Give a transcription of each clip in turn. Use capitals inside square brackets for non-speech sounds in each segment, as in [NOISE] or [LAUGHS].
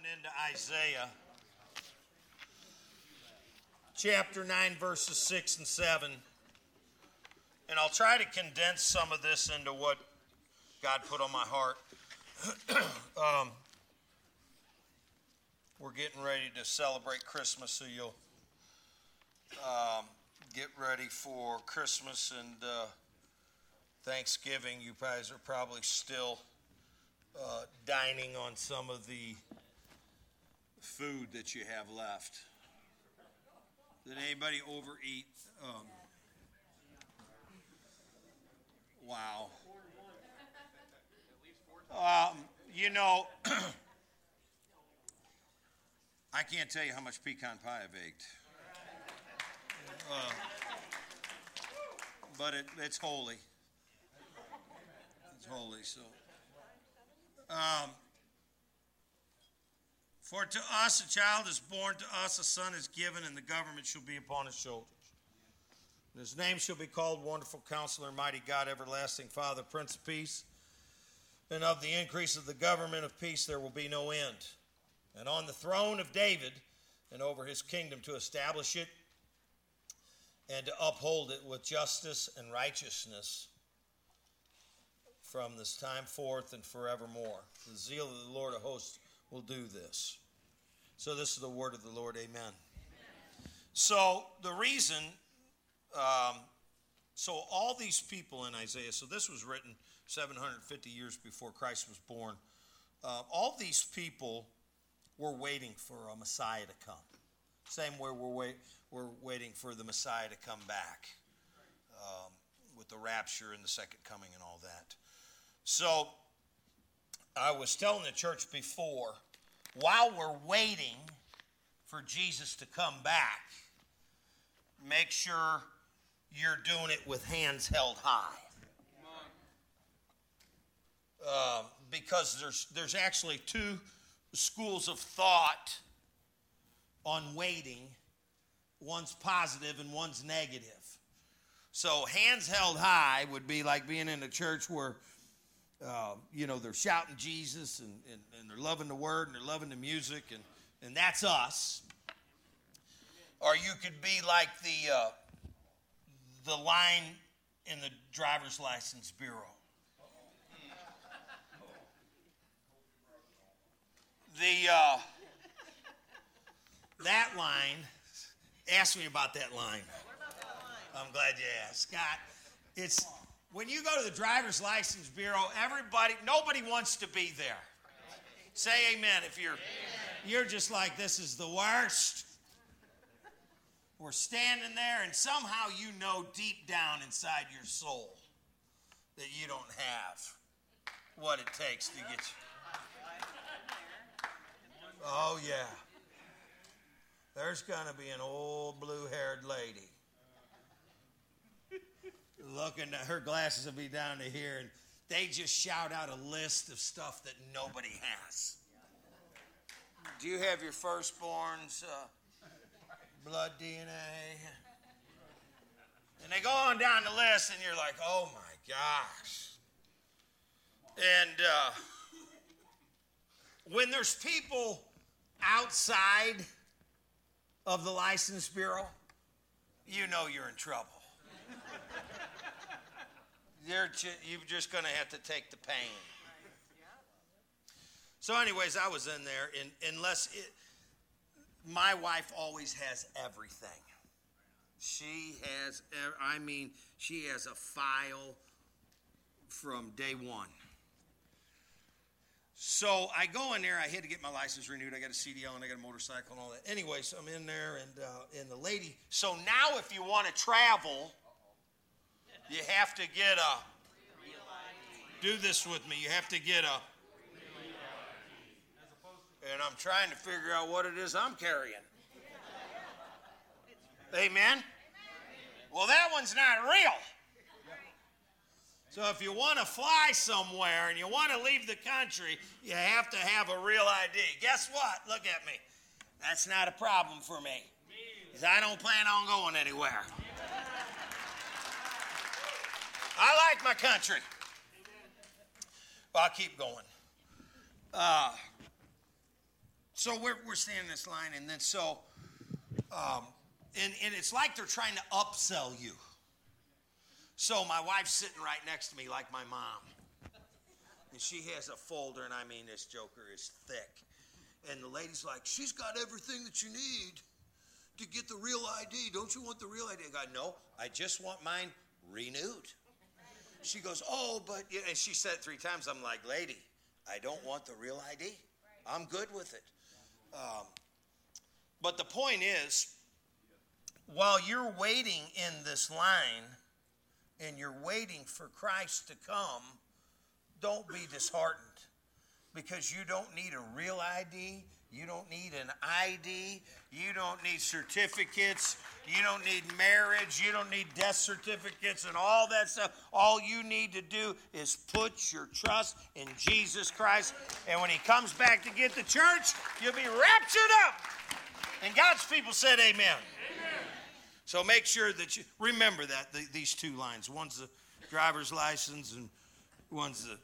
going into Isaiah chapter 9, verses 6 and 7. And I'll try to condense some of this into what God put on my heart. [CLEARS THROAT] um, we're getting ready to celebrate Christmas, so you'll um, get ready for Christmas and uh, Thanksgiving. You guys are probably still uh, dining on some of the food that you have left. Did anybody overeat? Um, wow. Um, you know, [CLEARS THROAT] I can't tell you how much pecan pie I've ate. Uh, but it, it's holy. It's holy, so. Um, for to us a child is born, to us a son is given, and the government shall be upon his shoulders. And his name shall be called Wonderful Counselor, Mighty God, Everlasting Father, Prince of Peace. And of the increase of the government of peace there will be no end. And on the throne of David and over his kingdom to establish it and to uphold it with justice and righteousness from this time forth and forevermore. The zeal of the Lord of hosts will do this. So, this is the word of the Lord. Amen. Amen. So, the reason, um, so all these people in Isaiah, so this was written 750 years before Christ was born. Uh, all these people were waiting for a Messiah to come. Same way we're, wait, we're waiting for the Messiah to come back um, with the rapture and the second coming and all that. So I was telling the church before, while we're waiting for Jesus to come back, make sure you're doing it with hands held high. Uh, because there's there's actually two schools of thought on waiting. One's positive and one's negative. So hands held high would be like being in a church where uh, you know, they're shouting Jesus and, and, and, they're loving the word and they're loving the music, and, and that's us. Or you could be like the, uh, the line in the driver's license bureau. The, uh, that line, ask me about that line. I'm glad you asked. Scott, it's when you go to the driver's license bureau, everybody, nobody wants to be there. Say amen if you're, you're just like, this is the worst. We're standing there, and somehow you know deep down inside your soul that you don't have what it takes to get you. Oh, yeah. There's going to be an old blue haired lady looking, at her glasses will be down to here, and they just shout out a list of stuff that nobody has. Do you have your firstborn's uh, blood DNA? And they go on down the list, and you're like, oh my gosh. And uh, when there's people outside of the license bureau, you know you're in trouble you're, you're just going to have to take the pain. So, anyways, I was in there, and unless it, my wife always has everything. She has, I mean, she has a file from day one. So I go in there. I had to get my license renewed. I got a CDL and I got a motorcycle and all that. Anyways, I'm in there, and uh, and the lady. So now, if you want to travel, you have to get a. Do this with me. You have to get a. And I'm trying to figure out what it is I'm carrying. Amen? Well, that one's not real. So if you want to fly somewhere and you want to leave the country, you have to have a real ID. Guess what? Look at me. That's not a problem for me. Because I don't plan on going anywhere. I like my country. Well, I'll keep going. Uh, so we're, we're standing in this line, and then so, um, and, and it's like they're trying to upsell you. So my wife's sitting right next to me, like my mom. And she has a folder, and I mean, this joker is thick. And the lady's like, She's got everything that you need to get the real ID. Don't you want the real ID? I go, No, I just want mine renewed. She goes, Oh, but, yeah. and she said it three times. I'm like, Lady, I don't want the real ID. I'm good with it. Um, but the point is, while you're waiting in this line and you're waiting for Christ to come, don't be disheartened because you don't need a real ID. You don't need an ID. You don't need certificates. You don't need marriage. You don't need death certificates and all that stuff. All you need to do is put your trust in Jesus Christ. And when He comes back to get the church, you'll be raptured up. And God's people said, Amen. Amen. So make sure that you remember that, the, these two lines. One's the driver's license, and one's the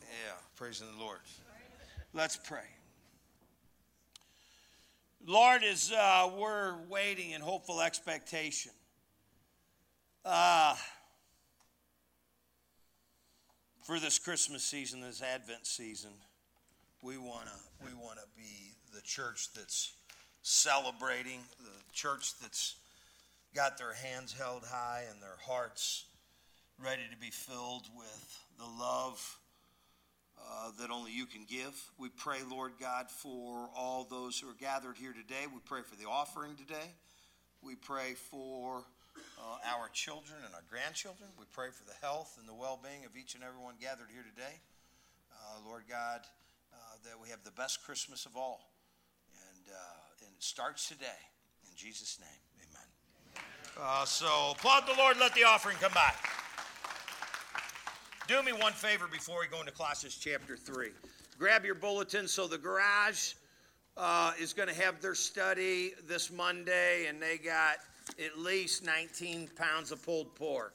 yeah, praising the Lord. Let's pray. Lord, as uh, we're waiting in hopeful expectation, uh, for this Christmas season, this Advent season, we wanna we wanna be the church that's celebrating, the church that's got their hands held high and their hearts ready to be filled with the love uh, that only you can give. We pray, Lord God, for all those who are gathered here today. We pray for the offering today. We pray for uh, our children and our grandchildren. We pray for the health and the well being of each and every one gathered here today. Uh, Lord God, uh, that we have the best Christmas of all. And, uh, and it starts today. In Jesus' name, amen. so applaud the Lord. Let the offering come by. Do me one favor before we go into Colossians chapter 3. Grab your bulletin. So the garage uh, is going to have their study this Monday, and they got at least 19 pounds of pulled pork.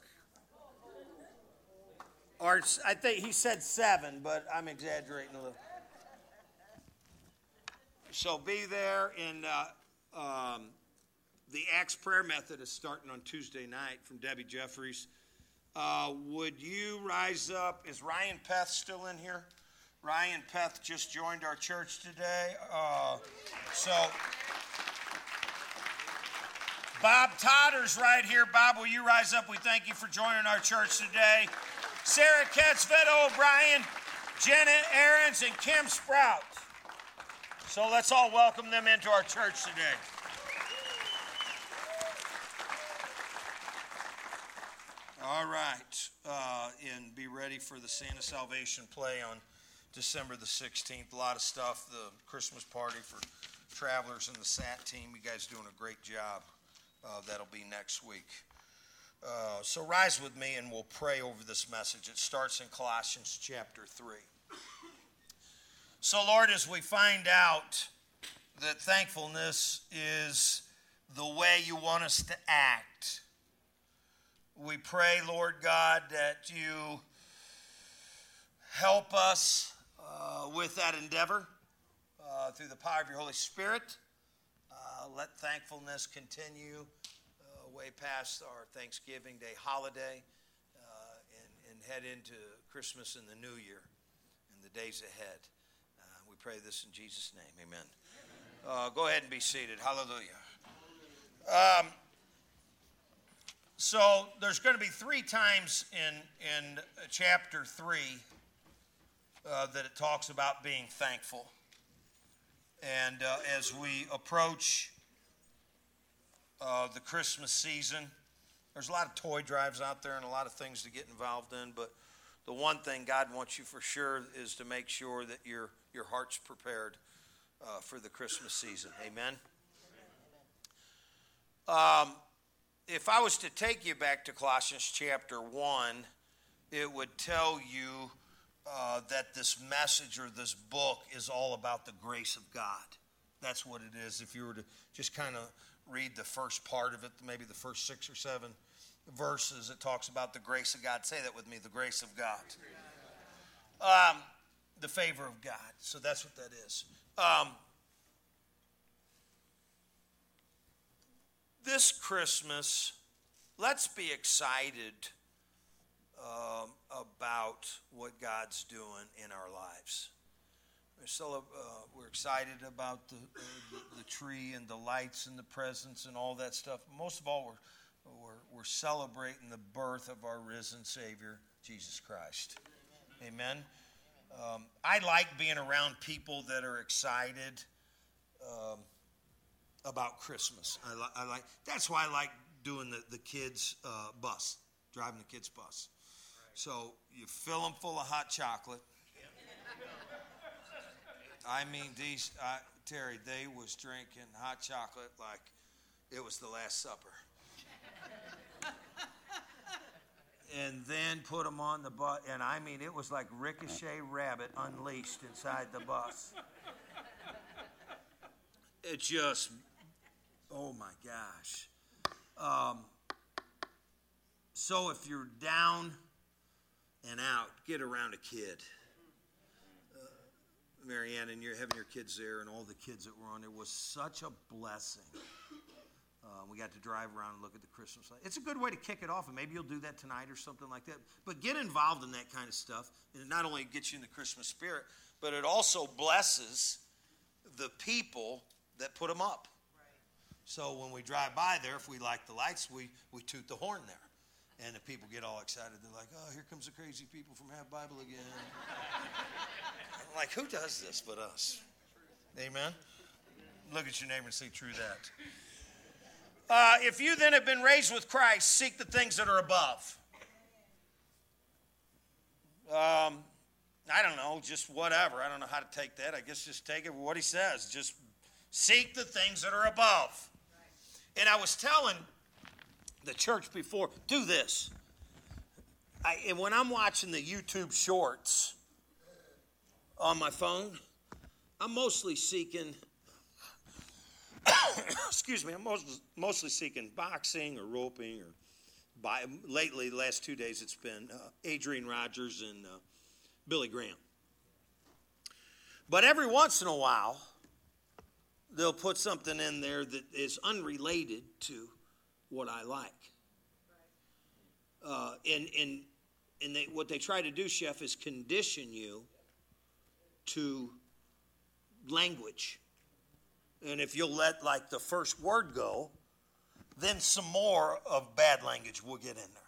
Or I think he said seven, but I'm exaggerating a little. So be there. And uh, um, the Acts prayer method is starting on Tuesday night from Debbie Jeffries. Uh, would you rise up? Is Ryan Peth still in here? Ryan Peth just joined our church today. Uh, so, Bob Totter's right here. Bob, will you rise up? We thank you for joining our church today. Sarah Katz, O'Brien, Jenna Aarons, and Kim Sprout. So let's all welcome them into our church today. All right. Uh, and be ready for the Santa Salvation play on December the 16th. A lot of stuff. The Christmas party for travelers and the SAT team. You guys doing a great job. Uh, that'll be next week. Uh, so rise with me and we'll pray over this message. It starts in Colossians chapter 3. So, Lord, as we find out that thankfulness is the way you want us to act we pray, Lord God, that you help us uh, with that endeavor uh, through the power of your Holy Spirit. Uh, let thankfulness continue uh, way past our Thanksgiving Day holiday uh, and, and, head into Christmas and the New Year and the days ahead. Uh, we pray this in Jesus' name. Amen. go ahead and be seated. Hallelujah. Um, so there's going to be three times in, in chapter 3 uh, that it talks about being thankful. And uh, as we approach uh, the Christmas season, there's a lot of toy drives out there and a lot of things to get involved in. But the one thing God wants you for sure is to make sure that your, your heart's prepared uh, for the Christmas season. Amen. Um, if I was to take you back to Colossians chapter 1, it would tell you uh, that this message or this book is all about the grace of God. That's what it is. If you were to just kind of read the first part of it, maybe the first six or seven verses, it talks about the grace of God. Say that with me the grace of God. Um, the favor of God. So that's what that is. Um, this Christmas, let's be excited um, about what God's doing in our lives. We're, still, uh, we're excited about the, the, the, tree and the lights and the presents and all that stuff. Most of all, we're, we're, we're celebrating the birth of our risen Savior, Jesus Christ. Amen. Um, I like being around people that are excited um, about Christmas. I, li- I, like that's why I like doing the the kids uh, bus, driving the kids bus. So you fill them full of hot chocolate. I mean, these uh, Terry, they was drinking hot chocolate like it was the Last Supper. [LAUGHS] and then put them on the bus, and I mean, it was like Ricochet Rabbit unleashed inside the bus. [LAUGHS] It just, oh my gosh. Um, so if you're down and out, get around a kid. Uh, Marianne, and you're having your kids there, and all the kids that were on. It was such a blessing. Uh, we got to drive around and look at the Christmas light. It's a good way to kick it off, and maybe you'll do that tonight or something like that. But get involved in that kind of stuff, and it not only gets you in the Christmas spirit, but it also blesses the people that put them up. So when we drive by there, if we like the lights, we, we toot the horn there. And the people get all excited. They're like, oh, here comes the crazy people from Half Bible again. I'm like, who does this but us? Amen? Look at your neighbor and say, true that. Uh, if you then have been raised with Christ, seek the things that are above. Um, I don't know, just whatever. I don't know how to take that. I guess just take it what he says. Just seek the things that are above. And I was telling the church before, do this. I, and when I'm watching the YouTube shorts on my phone, I'm mostly seeking, [COUGHS] excuse me, I'm most, mostly seeking boxing or roping or by, lately, the last two days, it's been uh, Adrian Rogers and uh, Billy Graham. But every once in a while, they'll put something in there that is unrelated to what I like. Uh, and and, and they, what they try to do, Chef, is condition you to language. And if you'll let like the first word go, then some more of bad language will get in there.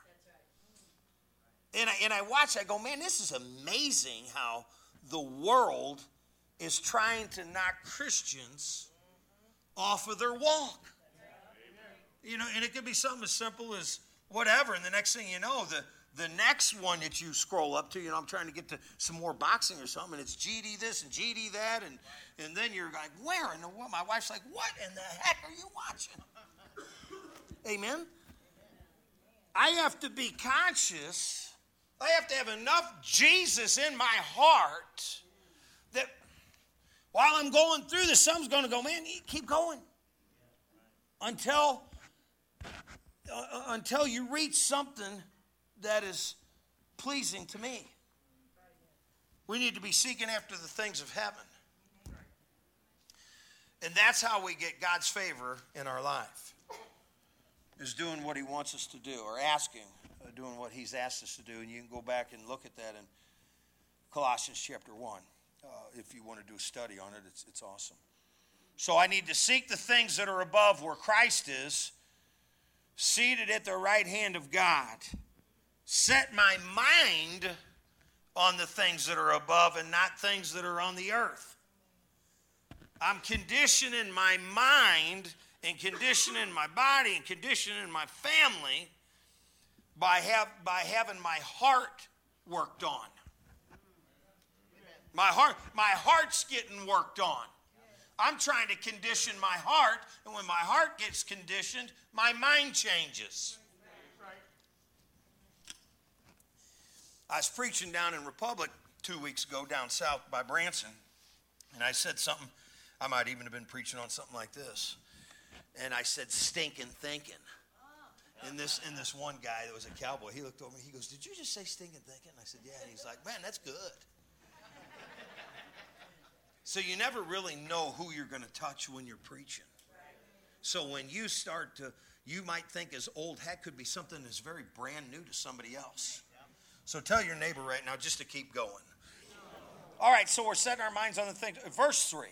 And I, and I watch, I go, man, this is amazing how the world is trying to knock Christians off of their walk. You know, and it could be something as simple as whatever, and the next thing you know, the the next one that you scroll up to, you know, I'm trying to get to some more boxing or something, and it's GD this and GD that, and and then you're like, where in the world? My wife's like, what in the heck are you watching? Amen. I have to be conscious. I have to have enough Jesus in my heart while I'm going through this, someone's going to go, man, keep going until uh, until you reach something that is pleasing to me. We need to be seeking after the things of heaven. And that's how we get God's favor in our life. Is doing what he wants us to do or asking, uh, doing what he's asked us to do. And you can go back and look at that in Colossians chapter 1. Uh, if you want to do a study on it, it's, it's awesome. So I need to seek the things that are above where Christ is, seated at the right hand of God. Set my mind on the things that are above and not things that are on the earth. I'm conditioning my mind and conditioning my body and conditioning my family by, have, by having my heart worked on. My heart, my heart's getting worked on. I'm trying to condition my heart, and when my heart gets conditioned, my mind changes. I was preaching down in Republic two weeks ago, down south by Branson, and I said something. I might even have been preaching on something like this, and I said stinking thinking. And this and this one guy that was a cowboy, he looked over me. He goes, "Did you just say stinking thinking?" And I said, "Yeah." And he's like, "Man, that's good." So you never really know who you're going to touch when you're preaching. So when you start to, you might think as old hat could be something that's very brand new to somebody else. So tell your neighbor right now just to keep going. All right, so we're setting our minds on the thing. Verse 3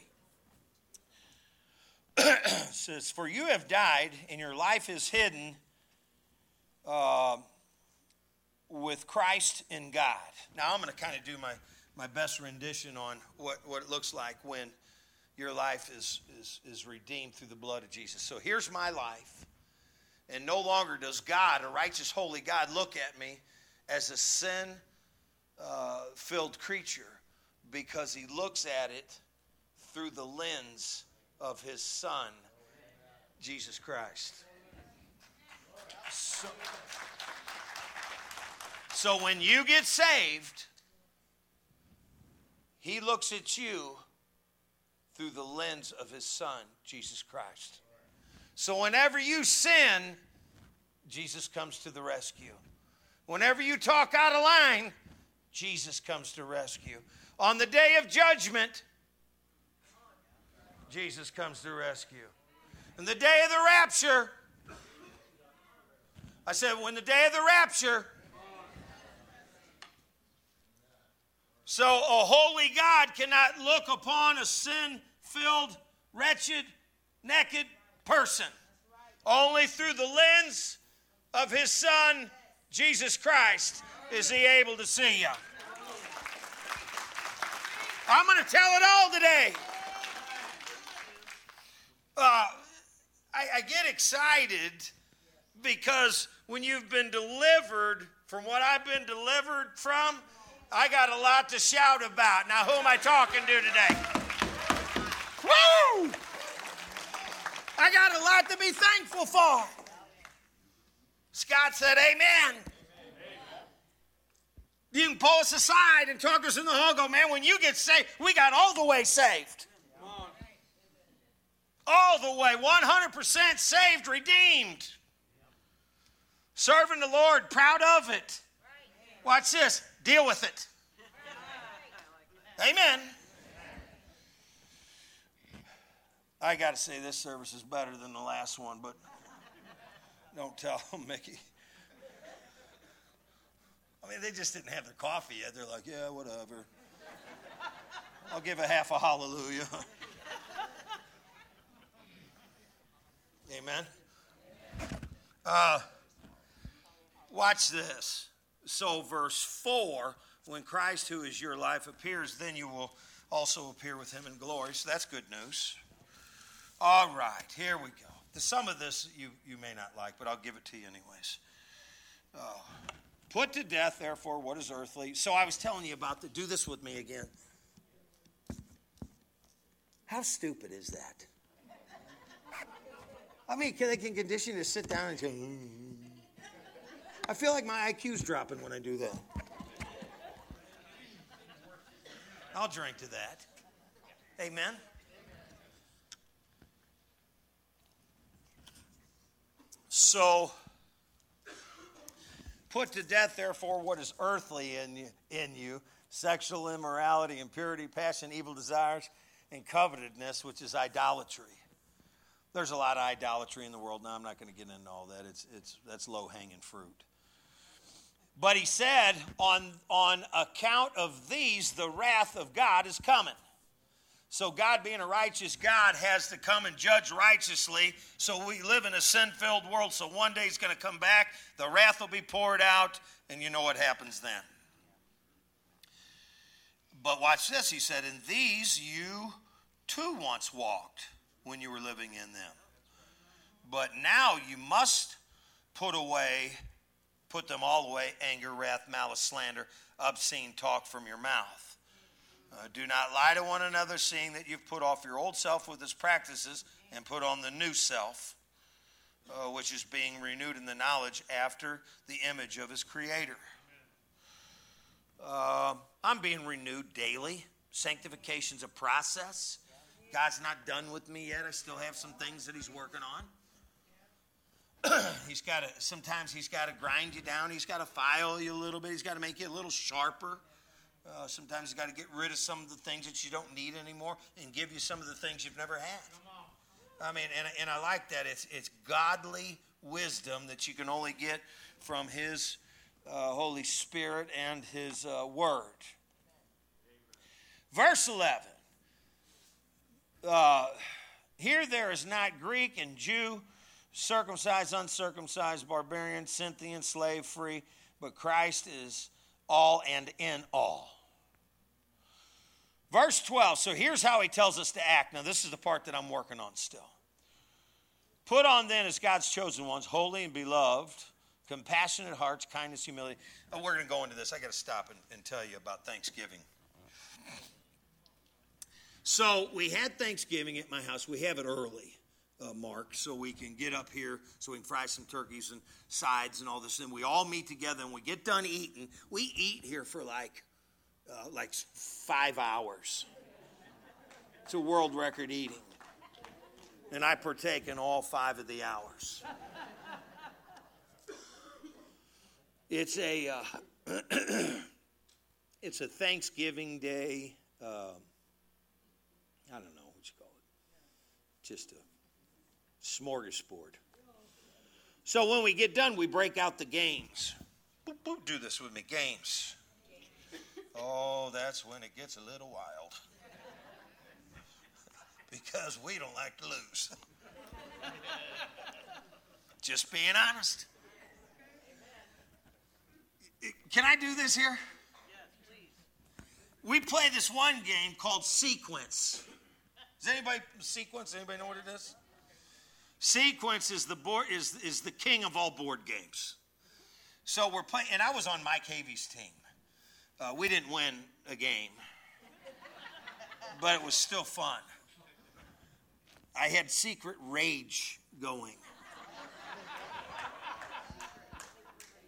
[CLEARS THROAT] says, For you have died, and your life is hidden uh, with Christ in God. Now, I'm going to kind of do my, my best rendition on what, what it looks like when your life is, is, is redeemed through the blood of Jesus. So here's my life. And no longer does God, a righteous, holy God, look at me as a sin uh, filled creature because he looks at it through the lens of his son, Jesus Christ. So, so when you get saved, he looks at you through the lens of his son, Jesus Christ. So whenever you sin, Jesus comes to the rescue. Whenever you talk out of line, Jesus comes to rescue. On the day of judgment, Jesus comes to rescue. And the day of the rapture, I said, when the day of the rapture, so a holy God cannot look upon a sin filled, wretched, naked person. Only through the lens of his son, Jesus Christ, is he able to see you. I'm going to tell it all today. Uh, I, I get excited because when you've been delivered from what I've been delivered from, I got a lot to shout about. Now, who am I talking to today? Woo! I got a lot to be thankful for. Scott said, Amen. You can pull us aside and talk us in the hall. Go, man, when you get saved, we got all the way saved. All the way, 100% saved, redeemed. Serving the Lord, proud of it. Watch this, deal with it. Amen. I got to say, this service is better than the last one, but don't tell them, Mickey. I mean, they just didn't have their coffee yet. They're like, yeah, whatever. I'll give a half a hallelujah. Amen. Uh, watch this. So, verse 4 when Christ, who is your life, appears, then you will also appear with him in glory. So, that's good news. All right, here we go. The, Some of this you, you may not like, but I'll give it to you anyways. Oh. Put to death, therefore, what is earthly. So I was telling you about the. Do this with me again. How stupid is that? I mean, can they can condition you to sit down and go. Mm. I feel like my IQ's dropping when I do that. I'll drink to that. Amen. So, put to death, therefore, what is earthly in you, in you sexual immorality, impurity, passion, evil desires, and covetousness, which is idolatry. There's a lot of idolatry in the world. Now, I'm not going to get into all that. It's, it's, that's low hanging fruit. But he said, on, on account of these, the wrath of God is coming. So, God, being a righteous God, has to come and judge righteously. So, we live in a sin filled world. So, one day He's going to come back, the wrath will be poured out, and you know what happens then. But watch this. He said, In these you too once walked when you were living in them. But now you must put away, put them all away anger, wrath, malice, slander, obscene talk from your mouth. Uh, do not lie to one another, seeing that you've put off your old self with its practices and put on the new self, uh, which is being renewed in the knowledge after the image of his creator. Uh, I'm being renewed daily. Sanctification's a process. God's not done with me yet. I still have some things that He's working on. [CLEARS THROAT] he's got to sometimes he's got to grind you down. He's got to file you a little bit. He's got to make you a little sharper. Uh, sometimes you got to get rid of some of the things that you don't need anymore and give you some of the things you've never had. I mean, and, and I like that. It's, it's godly wisdom that you can only get from His uh, Holy Spirit and His uh, Word. Verse 11. Uh, here there is not Greek and Jew, circumcised, uncircumcised, barbarian, Scythian, slave, free, but Christ is all and in all. Verse 12. So here's how he tells us to act. Now, this is the part that I'm working on still. Put on then as God's chosen ones, holy and beloved, compassionate hearts, kindness, humility. Oh, we're going to go into this. I got to stop and, and tell you about Thanksgiving. So we had Thanksgiving at my house. We have it early, uh, Mark, so we can get up here, so we can fry some turkeys and sides and all this. And we all meet together, and we get done eating. We eat here for like, uh, like five hours. It's a world record eating, and I partake in all five of the hours. It's a, uh, [CLEARS THROAT] it's a Thanksgiving Day. Um, I don't know what you call it. Just a smorgasbord. So when we get done, we break out the games. Boop, boop, do this with me. Games. Oh, that's when it gets a little wild. because we don't like to lose. Just being honest. Can I do this here? We play this one game called Sequence. Does anybody sequence? Anybody know what it is? Sequence is the board is is the king of all board games. So we're playing, and I was on Mike Havey's team. Uh, we didn't win a game, but it was still fun. I had secret rage going.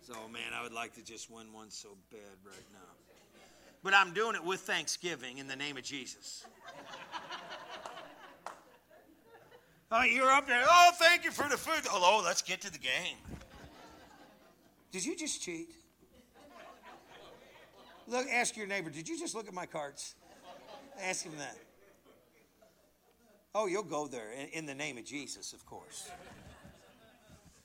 So, man, I would like to just win one so bad right now. But I'm doing it with thanksgiving in the name of Jesus. Oh, you're up there. Oh, thank you for the food. Hello, let's get to the game. Did you just cheat? Look, ask your neighbor, did you just look at my cards? Ask him that. Oh, you'll go there in, in the name of Jesus, of course.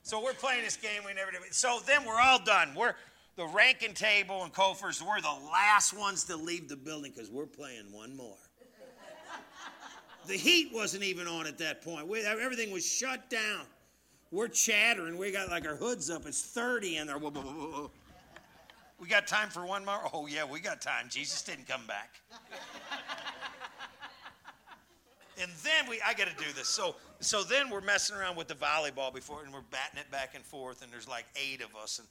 So we're playing this game. We never did. So then we're all done. We're the ranking table and Kofers. We're the last ones to leave the building because we're playing one more. The heat wasn't even on at that point. We, everything was shut down. We're chattering. We got like our hoods up. It's 30 in there. We got time for one more? Oh, yeah, we got time. Jesus didn't come back. and then we, I got to do this. So, so then we're messing around with the volleyball before, and we're batting it back and forth, and there's like eight of us, and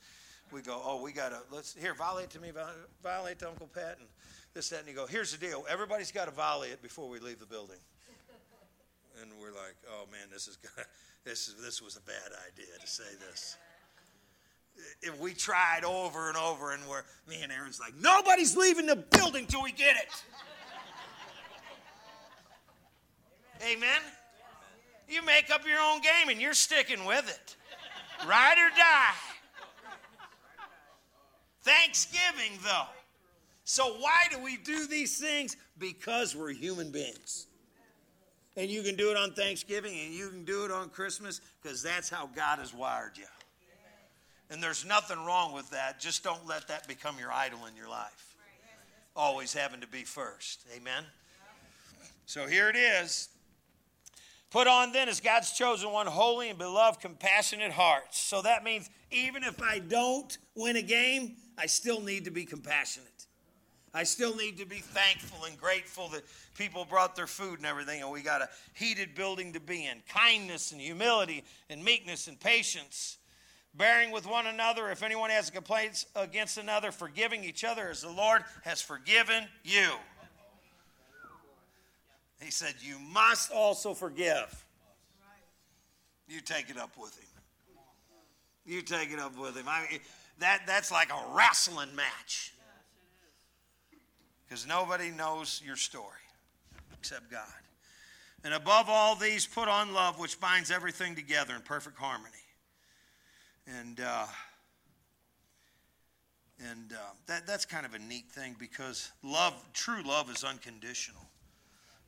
we go, oh, we got to, let's, here, volley it to me, volley, volley it to Uncle Pat, and this, that, and you go, here's the deal. Everybody's got to volley it before we leave the building and we're like, oh man, this is gonna, [LAUGHS] this is this was a bad idea to say this. If we tried over and over, and we're me and Aaron's like, nobody's leaving the building till we get it. Amen. Amen. You make up your own game and you're sticking with it. Ride or die. Thanksgiving, though. So, why do we do these things? Because we're human beings. And you can do it on Thanksgiving and you can do it on Christmas because that's how God has wired you. And there's nothing wrong with that. Just don't let that become your idol in your life. Always having to be first. Amen. So here it is. Put on then as God's chosen one, holy and beloved, compassionate hearts. So that means even if I don't win a game, I still need to be compassionate. I still need to be thankful and grateful that people brought their food and everything, and we got a heated building to be in. Kindness and humility and meekness and patience, bearing with one another. If anyone has complaints against another, forgiving each other as the Lord has forgiven you. He said, You must also forgive. You take it up with him. You take it up with him. I mean, that, that's like a wrestling match because nobody knows your story except God. And above all these, put on love, which binds everything together in perfect harmony. And uh, and uh, that that's kind of a neat thing because love, true love, is unconditional.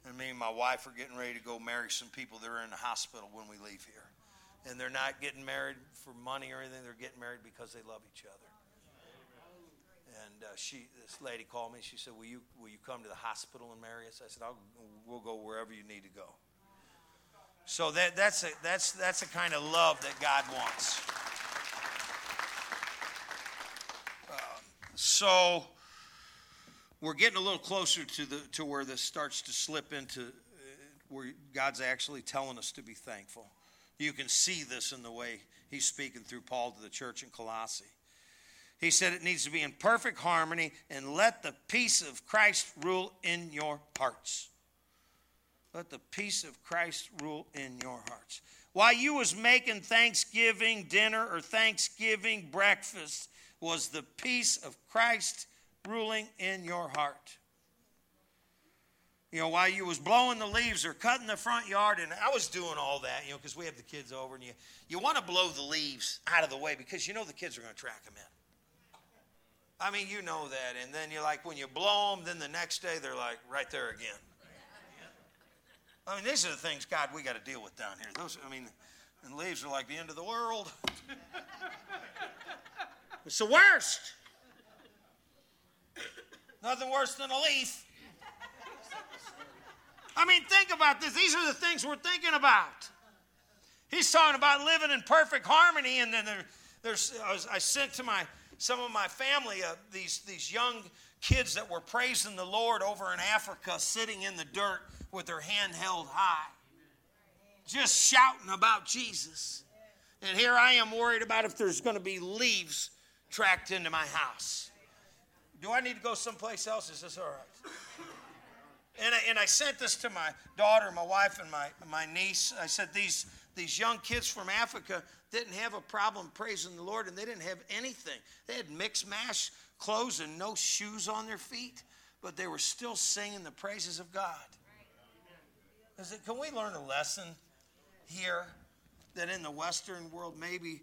And me and my wife are getting ready to go marry some people that are in the hospital when we leave here. And they're not getting married for money or anything. They're getting married because they love each other. And uh, she, this lady called me. She said, "Will you will you come to the hospital and marry us?" I said, I'll, "We'll go wherever you need to go." So that, that's a that's that's a kind of love that God wants. Um, so we're getting a little closer to the to where this starts to slip into uh, where God's actually telling us to be thankful. You can see this in the way he's speaking through Paul to the church in Colossae. He said it needs to be in perfect harmony and let the peace of Christ rule in your hearts. Let the peace of Christ rule in your hearts. While you was making Thanksgiving dinner or Thanksgiving breakfast, was the peace of Christ ruling in your heart you know, while you was blowing the leaves or cutting the front yard, and I was doing all that, you know, because we have the kids over, and you, you want to blow the leaves out of the way because you know the kids are going to track them in. I mean, you know that, and then you're like, when you blow them, then the next day they're like right there again. I mean, these are the things, God, we got to deal with down here. Those, I mean, and leaves are like the end of the world. [LAUGHS] it's the worst. Nothing worse than a leaf. I mean, think about this. These are the things we're thinking about. He's talking about living in perfect harmony, and then there, there's I, was, I, sent to my some of my family uh, these these young kids that were praising the Lord over in Africa, sitting in the dirt with their hand held high, just shouting about Jesus. And here I am worried about if there's going to be leaves tracked into my house. Do I need to go someplace else? Is this all right? And I, and I sent this to my daughter, my wife, and my, my niece. I said, these, these young kids from Africa didn't have a problem praising the Lord, and they didn't have anything. They had mixed mash clothes and no shoes on their feet, but they were still singing the praises of God. Said, can we learn a lesson here that in the Western world, maybe,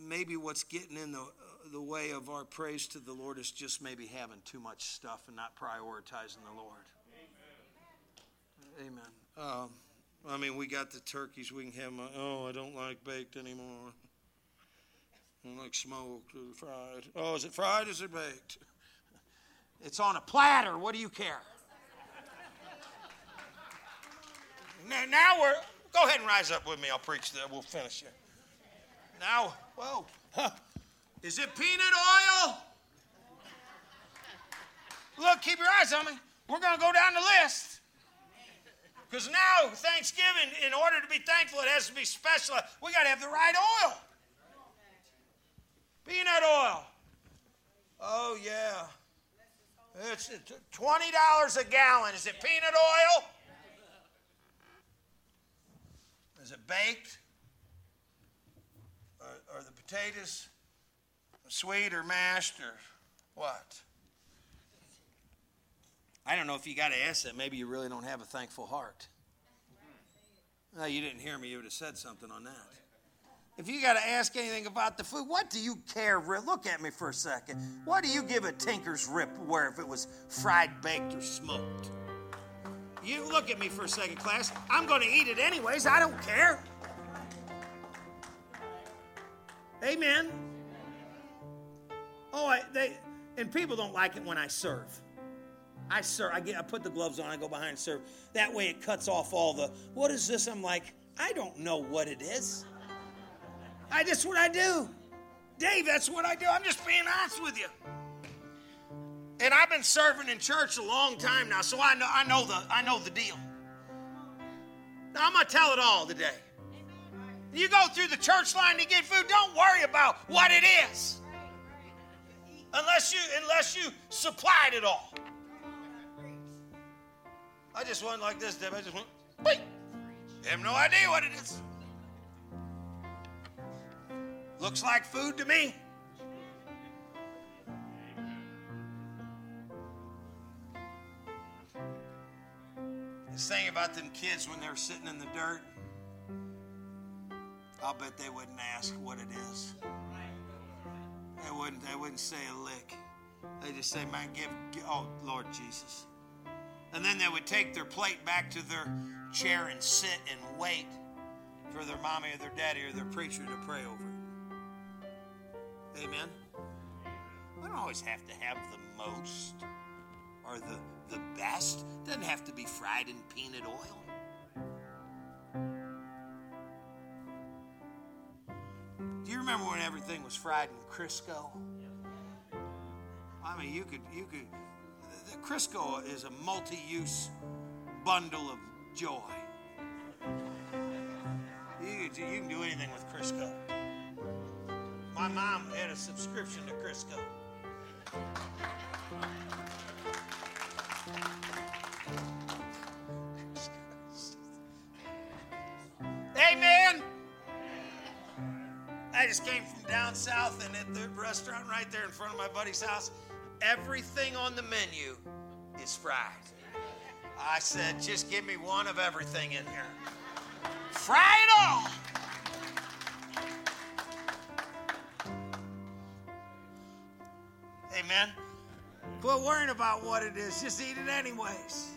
maybe what's getting in the the way of our praise to the Lord is just maybe having too much stuff and not prioritizing the Lord. Amen. Amen. Um, I mean, we got the turkeys. We can have my. Oh, I don't like baked anymore. I don't like smoked or fried. Oh, is it fried? Is it baked? It's on a platter. What do you care? now, now we're. Go ahead and rise up with me. I'll preach that. We'll finish it. Now, whoa. Huh. Is it peanut oil? Look, keep your eyes on me. We're going to go down the list. Because now, Thanksgiving, in order to be thankful, it has to be special. We got to have the right oil. Peanut oil. Oh, yeah. It's $20 a gallon. Is it peanut oil? Is it baked? Are, are the potatoes sweet or mashed or what? I don't know if you got to ask that. Maybe you really don't have a thankful heart. You didn't hear me. You would have said something on that. If you got to ask anything about the food, what do you care? Look at me for a second. What do you give a tinker's rip where if it was fried, baked, or smoked? You look at me for a second, class. I'm going to eat it anyways. I don't care. Amen. Oh, I, they and people don't like it when I serve. I serve. I get. I put the gloves on. I go behind and serve. That way, it cuts off all the. What is this? I'm like, I don't know what it is. I just what I do, Dave. That's what I do. I'm just being honest with you. And I've been serving in church a long time now, so I know. I know the. I know the deal. Now I'm gonna tell it all today. You go through the church line to get food. Don't worry about what it is unless you unless you supplied it all. I just went like this, Deb. I just went, wait. I have no idea what it is. Looks like food to me. This thing about them kids when they're sitting in the dirt, I'll bet they wouldn't ask what it is. They wouldn't, they wouldn't say a lick. They just say, man, give, give, oh, Lord Jesus. And then they would take their plate back to their chair and sit and wait for their mommy or their daddy or their preacher to pray over it. Amen. We don't always have to have the most or the, the best. It doesn't have to be fried in peanut oil. Do you remember when everything was fried in Crisco? I mean, you could you could. Crisco is a multi-use bundle of joy. You, you can do anything with Crisco. My mom had a subscription to Crisco. Amen. I just came from down south and at the restaurant right there in front of my buddy's house, everything on the menu is fried. I said, just give me one of everything in here. Fry it all. Amen. Quit worrying about what it is. Just eat it anyways.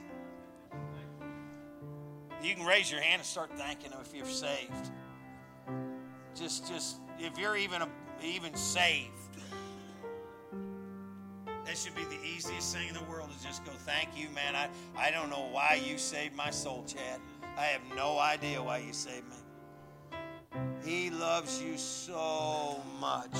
You can raise your hand and start thanking Him if you're saved. Just, just if you're even a, even saved, that should be the easiest thing in the world to just go, thank you, man. I, I don't know why you saved my soul, Chad. I have no idea why you saved me. He loves you so much.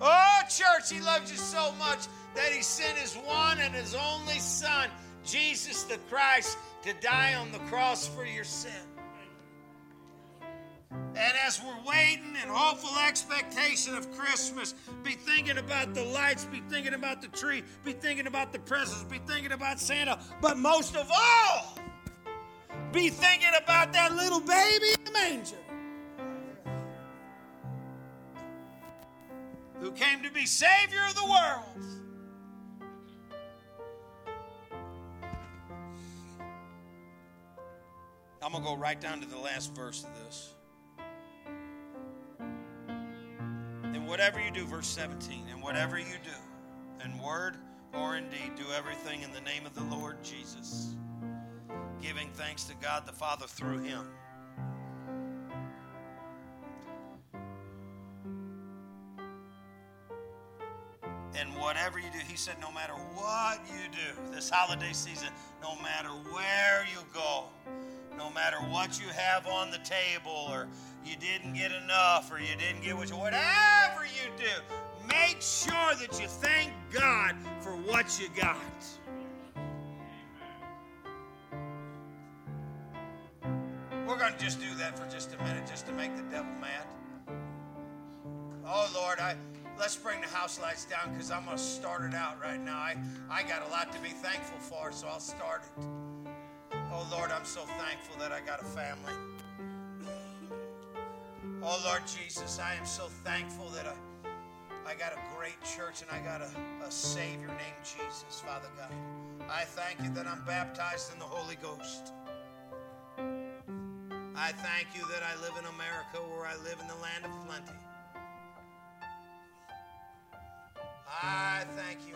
Oh, church, He loves you so much that He sent His one and His only Son, Jesus the Christ, to die on the cross for your sin. And as we're waiting in hopeful expectation of Christmas, be thinking about the lights, be thinking about the tree, be thinking about the presents, be thinking about Santa, but most of all, be thinking about that little baby in the manger who came to be Savior of the world. I'm going to go right down to the last verse of this. And whatever you do, verse 17, and whatever you do, in word or in deed, do everything in the name of the Lord Jesus, giving thanks to God the Father through him. And whatever you do, he said, no matter what you do this holiday season, no matter where you go, no matter what you have on the table, or you didn't get enough, or you didn't get what you, whatever you do, make sure that you thank God for what you got. We're going to just do that for just a minute, just to make the devil mad. Oh, Lord, I let's bring the house lights down because I'm to start it out right now. I, I got a lot to be thankful for, so I'll start it. Oh, Lord, I'm so thankful that I got a family. Oh, Lord Jesus, I am so thankful that I, I got a great church and I got a, a Savior named Jesus, Father God. I thank you that I'm baptized in the Holy Ghost. I thank you that I live in America where I live in the land of plenty. I thank you.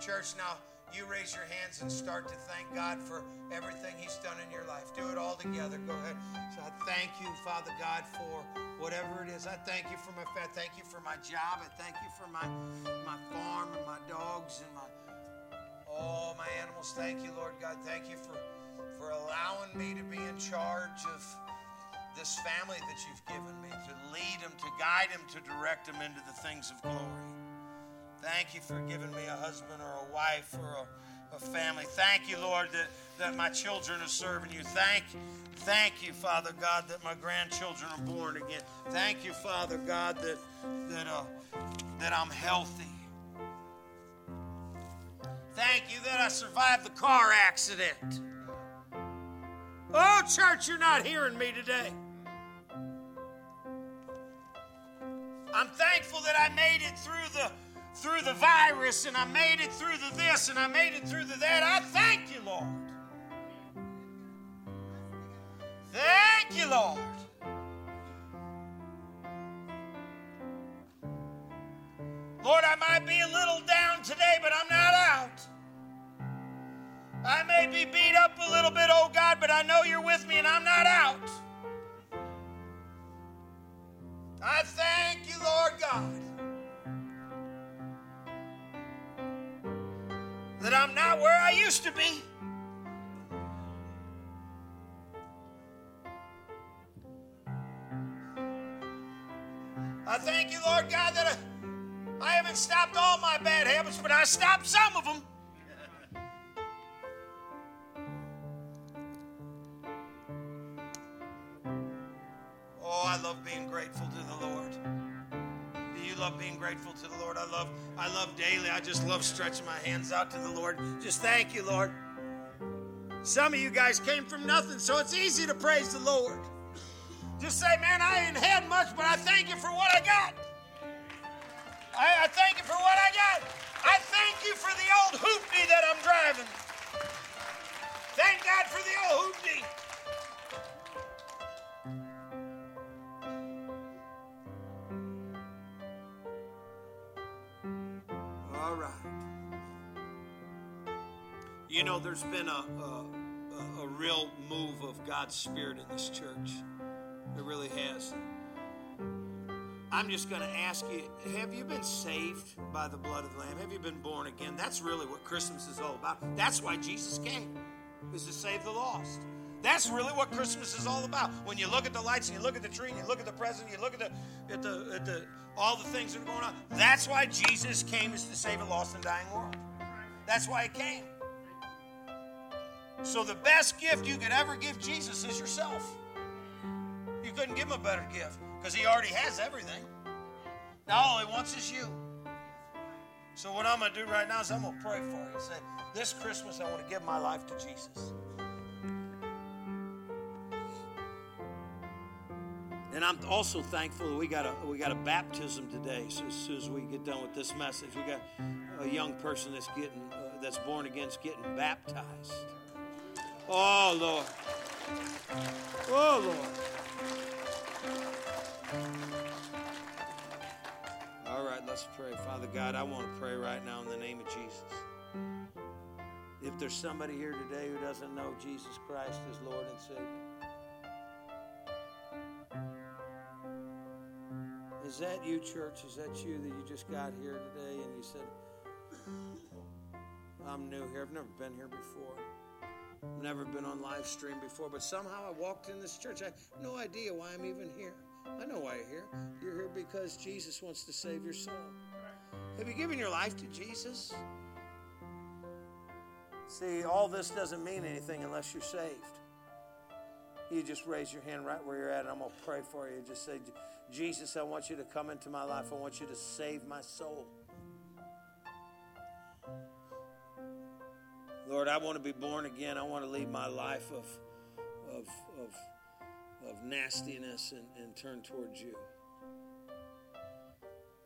Church, now you raise your hands and start to thank God for everything He's done in your life. Do it all together. Go ahead. So I thank you, Father God, for whatever it is. I thank you for my I thank you for my job. I thank you for my my farm and my dogs and my oh my animals. Thank you, Lord God. Thank you for for allowing me to be in charge of this family that you've given me, to lead them, to guide them, to direct them into the things of glory. Thank you for giving me a husband or a wife or a, a, family. Thank you, Lord, that, that my children are serving you. Thank, thank you, Father God, that my grandchildren are born again. Thank you, Father God, that that uh, that I'm healthy. Thank you that I survived the car accident. Oh, church, you're not hearing me today. I'm thankful that I made it through the through the virus and I made it through the this and I made it through the that. I thank you, Lord. Thank you, Lord. Lord, I might be a little down today, but I'm not out. I may be beat up a little bit, oh God, but I know you're with me and I'm not out. I thank you, Lord God, not where I used to be. I thank you, Lord God, that I, I haven't stopped all my bad habits, but I stopped some of them. Oh, I love being grateful to the Lord. Love being grateful to the Lord? I love, I love daily. I just love stretching my hands out to the Lord. Just thank you, Lord. Some of you guys came from nothing, so it's easy to praise the Lord. Just say, man, I ain't had much, but I thank you for what I got. I, I thank you for what I got. I thank you for the old hoopty that I'm driving. Thank God for the old hoopty. Right. You know, there's been a, a, a, real move of God's Spirit in this church. It really has. I'm just going to ask you have you been saved by the blood of the Lamb? Have you been born again? That's really what Christmas is all about. That's why Jesus came, is to save the lost. That's really what Christmas is all about. When you look at the lights and you look at the tree and you look at the present, you look at the at the at the all the things that are going on. That's why Jesus came is to save a lost and dying world. That's why he came. So the best gift you could ever give Jesus is yourself. You couldn't give him a better gift because he already has everything. Now all he wants is you. So what I'm going to do right now is I'm going to pray for you. Say, this Christmas I want to give my life to Jesus. And I'm also thankful that we got a we got a baptism today. So as soon as we get done with this message, we got a young person that's getting uh, that's born again, getting baptized. Oh Lord, oh Lord. All right, let's pray. Father God, I want to pray right now in the name of Jesus. If there's somebody here today who doesn't know Jesus Christ as Lord and Savior. Is that you, church? Is that you that you just got here today and you said, I'm new here. I've never been here before. I've never been on live stream before, but somehow I walked in this church. I have no idea why I'm even here. I know why you're here. You're here because Jesus wants to save your soul. Have you given your life to Jesus? See, all this doesn't mean anything unless you're saved. You just raise your hand right where you're at, and I'm going to pray for you. Just say, Jesus, I want you to come into my life. I want you to save my soul. Lord, I want to be born again. I want to leave my life of, of, of, of nastiness and, and turn towards you.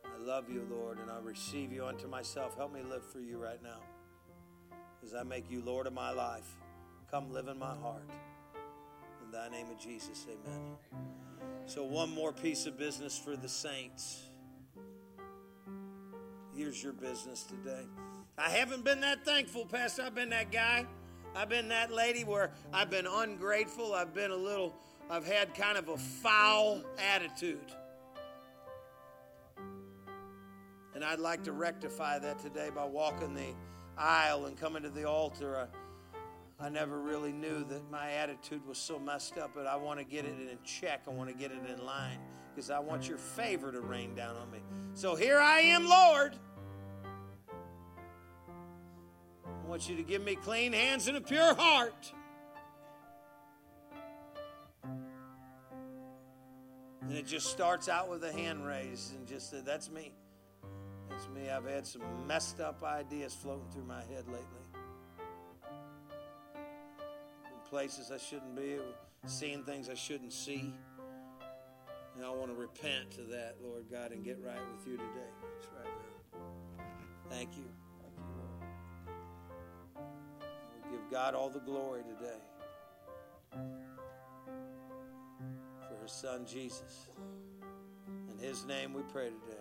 I love you, Lord, and I receive you unto myself. Help me live for you right now. As I make you Lord of my life, come live in my heart. In thy name of Jesus, amen. So, one more piece of business for the saints. Here's your business today. I haven't been that thankful, Pastor. I've been that guy. I've been that lady where I've been ungrateful. I've been a little, I've had kind of a foul attitude. And I'd like to rectify that today by walking the aisle and coming to the altar. Never really knew that my attitude was so messed up, but I want to get it in check. I want to get it in line because I want your favor to rain down on me. So here I am, Lord. I want you to give me clean hands and a pure heart. And it just starts out with a hand raised and just That's me. That's me. I've had some messed up ideas floating through my head lately places I shouldn't be, seeing things I shouldn't see. And I want to repent to that, Lord God, and get right with you today. Just right now. Thank you. Thank you, Lord. We give God all the glory today for his son Jesus. In his name we pray today.